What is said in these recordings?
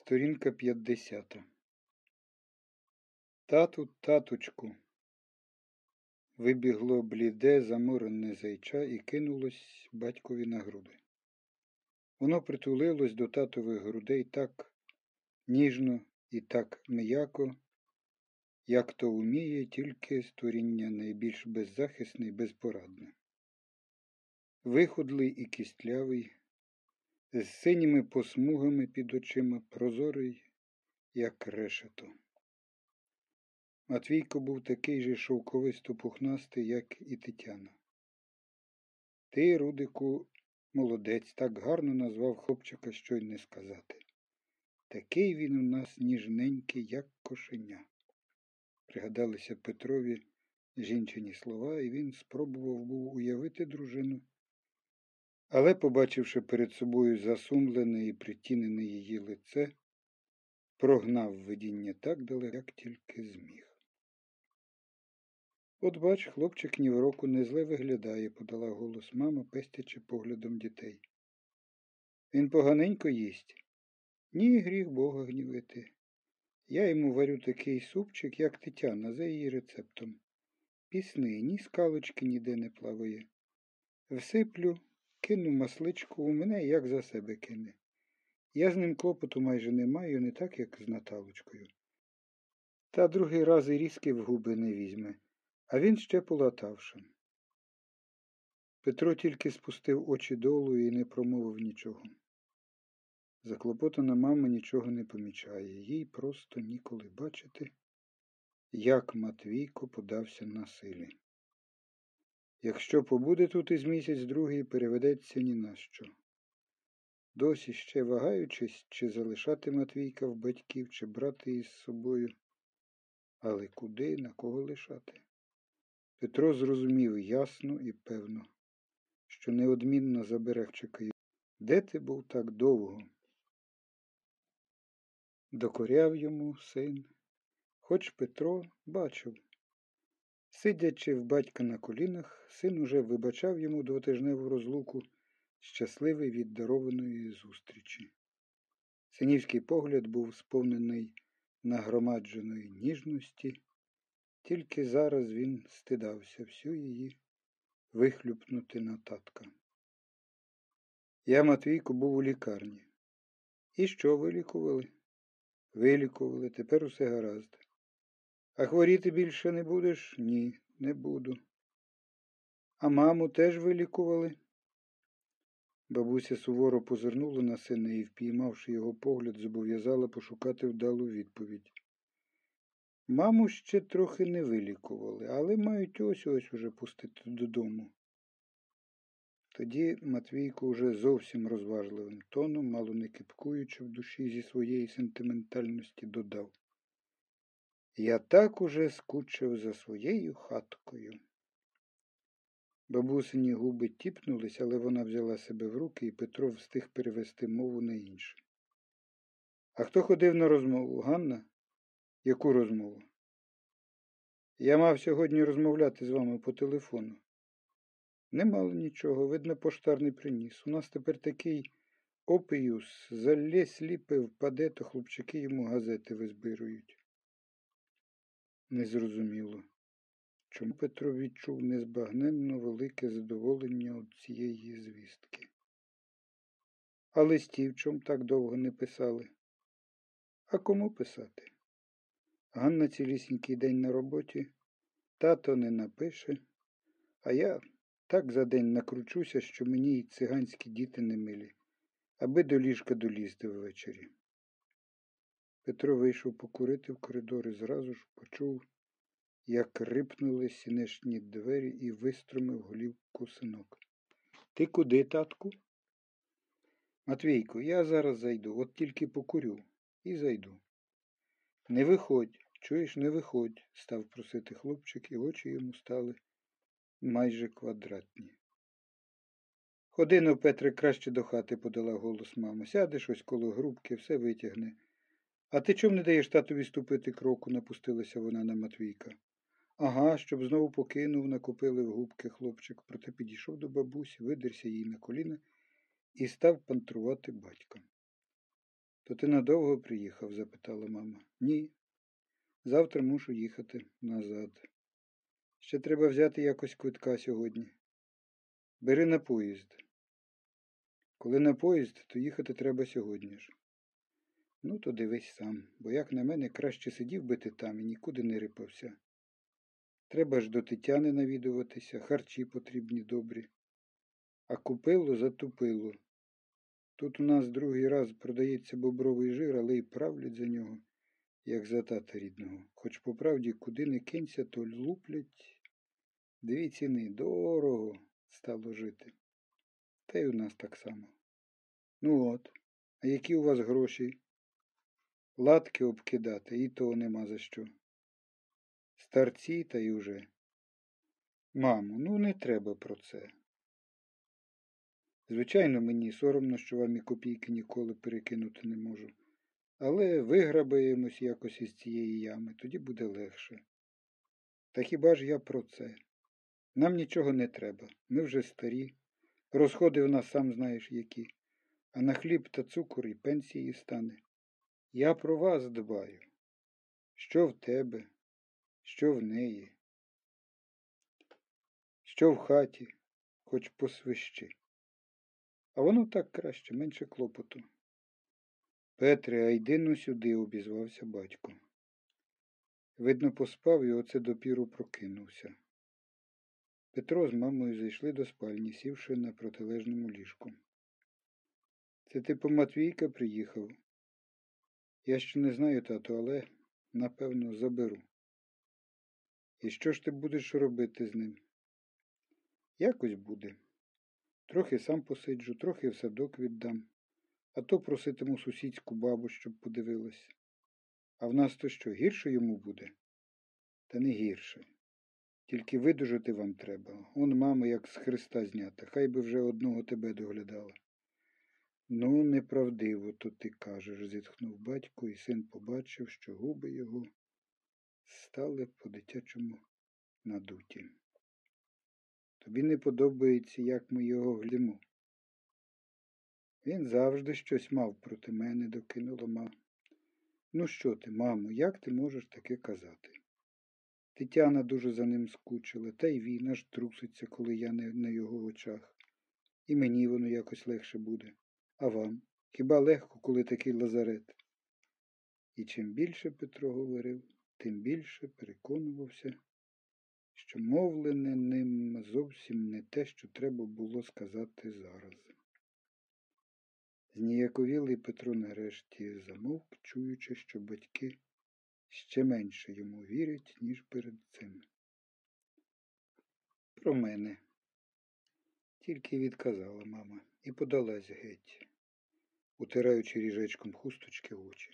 Сторінка 50. Тату, таточку. Вибігло бліде, заморене зайча і кинулось батькові на груди. Воно притулилось до татових грудей так ніжно і так м'яко, як то уміє тільки створіння найбільш беззахисне і безпорадне. Виходлий і кістлявий, з синіми посмугами під очима, прозорий, як решето. Матвійко був такий же шовковисто пухнастий, як і Тетяна. Ти, Рудику, молодець, так гарно назвав хлопчика, що й не сказати. Такий він у нас ніжненький, як кошеня. Пригадалися Петрові жінчині слова, і він спробував був уявити дружину. Але, побачивши перед собою засумлене і притінене її лице, прогнав видіння так далеко, як тільки зміг. От бач, хлопчик ні в року не зле виглядає, подала голос мама, пестячи поглядом дітей. Він поганенько їсть. Ні, гріх Бога гнівити. Я йому варю такий супчик, як Тетяна, за її рецептом. Пісний, ні скалочки ніде не плаває. Всиплю, кину масличку, у мене як за себе кине. Я з ним клопоту майже не маю, не так, як з Наталочкою. Та другий раз і різки в губи не візьме, а він ще полатавши. Петро тільки спустив очі долу і не промовив нічого. Заклопотана мама нічого не помічає, їй просто ніколи бачити, як Матвійко подався на силі. Якщо побуде тут із місяць другий, переведеться ні на що. Досі ще вагаючись, чи залишати Матвійка в батьків, чи брати із собою. Але куди, на кого лишати? Петро зрозумів ясно і певно, що неодмінно забере чекає. Де ти був так довго? Докоряв йому син, хоч Петро бачив. Сидячи в батька на колінах, син уже вибачав йому двотижневу розлуку, щасливий від дарованої зустрічі. Синівський погляд був сповнений нагромадженої ніжності, тільки зараз він стидався всю її вихлюпнути на татка. Я, Матвійку, був у лікарні. І що вилікували? Вилікували, тепер усе гаразд. А хворіти більше не будеш? Ні, не буду. А маму теж вилікували? Бабуся суворо позирнула на сина і, впіймавши його погляд, зобов'язала пошукати вдалу відповідь. Маму ще трохи не вилікували, але мають ось ось уже пустити додому. Тоді Матвійко уже зовсім розважливим тоном, мало не кипкуючи в душі зі своєї сентиментальності, додав. Я так уже скучив за своєю хаткою. Бабусині губи тіпнулись, але вона взяла себе в руки, і Петро встиг перевести мову на інше. А хто ходив на розмову? Ганна? Яку розмову? Я мав сьогодні розмовляти з вами по телефону. Не мало нічого, видно, поштар не приніс. У нас тепер такий опіюс, залє ліпе впаде, то хлопчики йому газети визбирують. Незрозуміло, чому Петро відчув незбагненно велике задоволення від цієї звістки. А листів чом так довго не писали? А кому писати? Ганна цілісінький день на роботі, тато не напише, а я так за день накручуся, що мені й циганські діти не милі, аби до ліжка долізти ввечері. Петро вийшов покурити в коридор і зразу ж почув, як рипнули сінешні двері і виструмив голівку синок. Ти куди, татку? Матвійко, я зараз зайду, от тільки покурю і зайду. Не виходь, чуєш, не виходь, став просити хлопчик, і очі йому стали майже квадратні. Ходи но, Петре, краще до хати, подала голос мама. Сядеш ось коло грубки, все витягне. А ти чом не даєш татові ступити кроку, напустилася вона на Матвійка. Ага, щоб знову покинув, накупили в губки хлопчик, проте підійшов до бабусі, видерся їй на коліна і став пантрувати батька. То ти надовго приїхав? запитала мама. Ні. Завтра мушу їхати назад. Ще треба взяти якось квитка сьогодні. Бери на поїзд. Коли на поїзд, то їхати треба сьогодні ж. Ну, то дивись сам, бо як на мене краще сидів би ти там і нікуди не рипався. Треба ж до Тетяни навідуватися, харчі потрібні добрі. А купило затупило. Тут у нас другий раз продається бобровий жир, але й правлять за нього, як за тата рідного. Хоч по правді куди не кинься, то луплять. Дві ціни дорого стало жити. Та й у нас так само. Ну от, а які у вас гроші? Латки обкидати, і то нема за що. Старці та й уже. Мамо, ну не треба про це. Звичайно, мені соромно, що вам і копійки ніколи перекинути не можу. Але виграбаємось якось із цієї ями, тоді буде легше. Та хіба ж я про це? Нам нічого не треба. Ми вже старі. Розходи в нас сам знаєш які, а на хліб та цукор і пенсії стане. Я про вас дбаю. Що в тебе, що в неї, що в хаті, хоч посвищи. А воно так краще, менше клопоту. Петре, а йди ну сюди, обізвався батько. Видно, поспав і оце допіру прокинувся. Петро з мамою зайшли до спальні, сівши на протилежному ліжку. Це ти по Матвійка приїхав? Я ще не знаю, тату, але, напевно, заберу. І що ж ти будеш робити з ним? Якось буде. Трохи сам посиджу, трохи в садок віддам, а то проситиму сусідську бабу, щоб подивилась. А в нас то що, гірше йому буде? Та не гірше. Тільки видужати вам треба. Он, мама, як з Христа знята, хай би вже одного тебе доглядала. Ну, неправдиво, то ти кажеш, зітхнув батько, і син побачив, що губи його стали по-дитячому надуті. Тобі не подобається, як ми його глядимо. Він завжди щось мав проти мене, докинула мама. Ну що ти, мамо, як ти можеш таке казати? Тетяна дуже за ним скучила, та й він аж труситься, коли я не на його очах. І мені воно якось легше буде. А вам? Хіба легко, коли такий лазарет? І чим більше Петро говорив, тим більше переконувався, що мовлене ним зовсім не те, що треба було сказати зараз. Зніяковілий Петро нарешті замовк, чуючи, що батьки ще менше йому вірять, ніж перед цим. Про мене. Тільки відказала мама і подалась геть, утираючи ріжечком хусточки очі.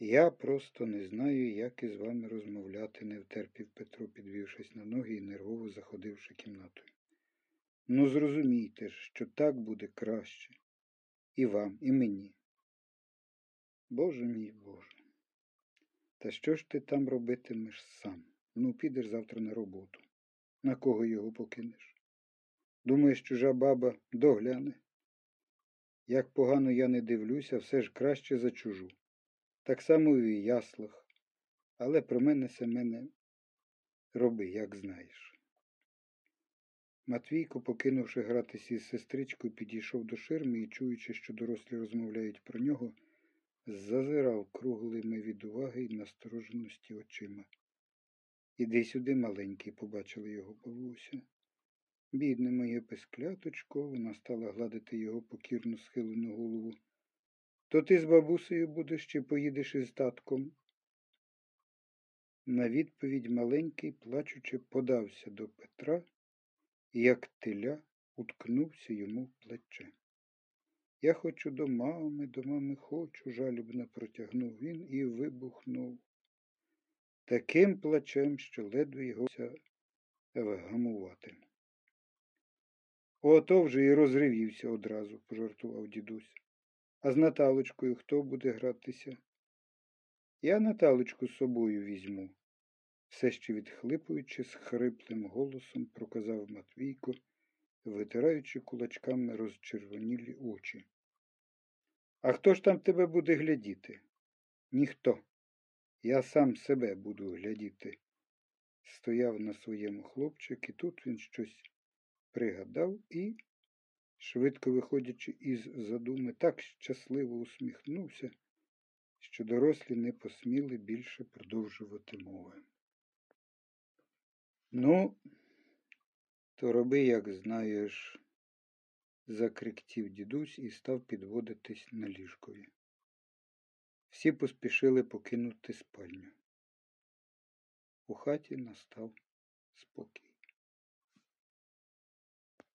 Я просто не знаю, як із вами розмовляти, не втерпів Петро, підвівшись на ноги і нервово заходивши кімнатою. Ну, зрозумійте ж, що так буде краще. І вам, і мені. Боже мій Боже. Та що ж ти там робитимеш сам? Ну, підеш завтра на роботу. На кого його покинеш? Думаєш, чужа баба догляне? Як погано я не дивлюся, все ж краще за чужу. Так само і в яслах. Але про мене Семене роби, як знаєш. Матвійко, покинувши гратися із сестричкою, підійшов до ширми і, чуючи, що дорослі розмовляють про нього, зазирав круглими від уваги й настороженості очима. Іди сюди, маленький, побачила його бабуся. Бідне моє пескляточко, вона стала гладити його покірно схилену голову. То ти з бабусею будеш чи поїдеш із татком? На відповідь маленький, плачучи, подався до Петра і, як теля, уткнувся йому в плече. Я хочу до мами, до мами хочу, жалібно протягнув він і вибухнув. Таким плачем, що ледве його вгамувати. Ото вже і розривівся одразу, пожартував дідусь. А з Наталочкою хто буде гратися? Я Наталочку з собою візьму, все ще відхлипуючи з хриплим голосом, проказав Матвійко, витираючи кулачками розчервонілі очі. А хто ж там тебе буде глядіти? Ніхто. Я сам себе буду глядіти. Стояв на своєму хлопчик, і тут він щось пригадав і, швидко виходячи із задуми, так щасливо усміхнувся, що дорослі не посміли більше продовжувати мови. Ну, то роби, як знаєш, закриктів дідусь і став підводитись на ліжкові. Всі поспішили покинути спальню. У хаті настав спокій.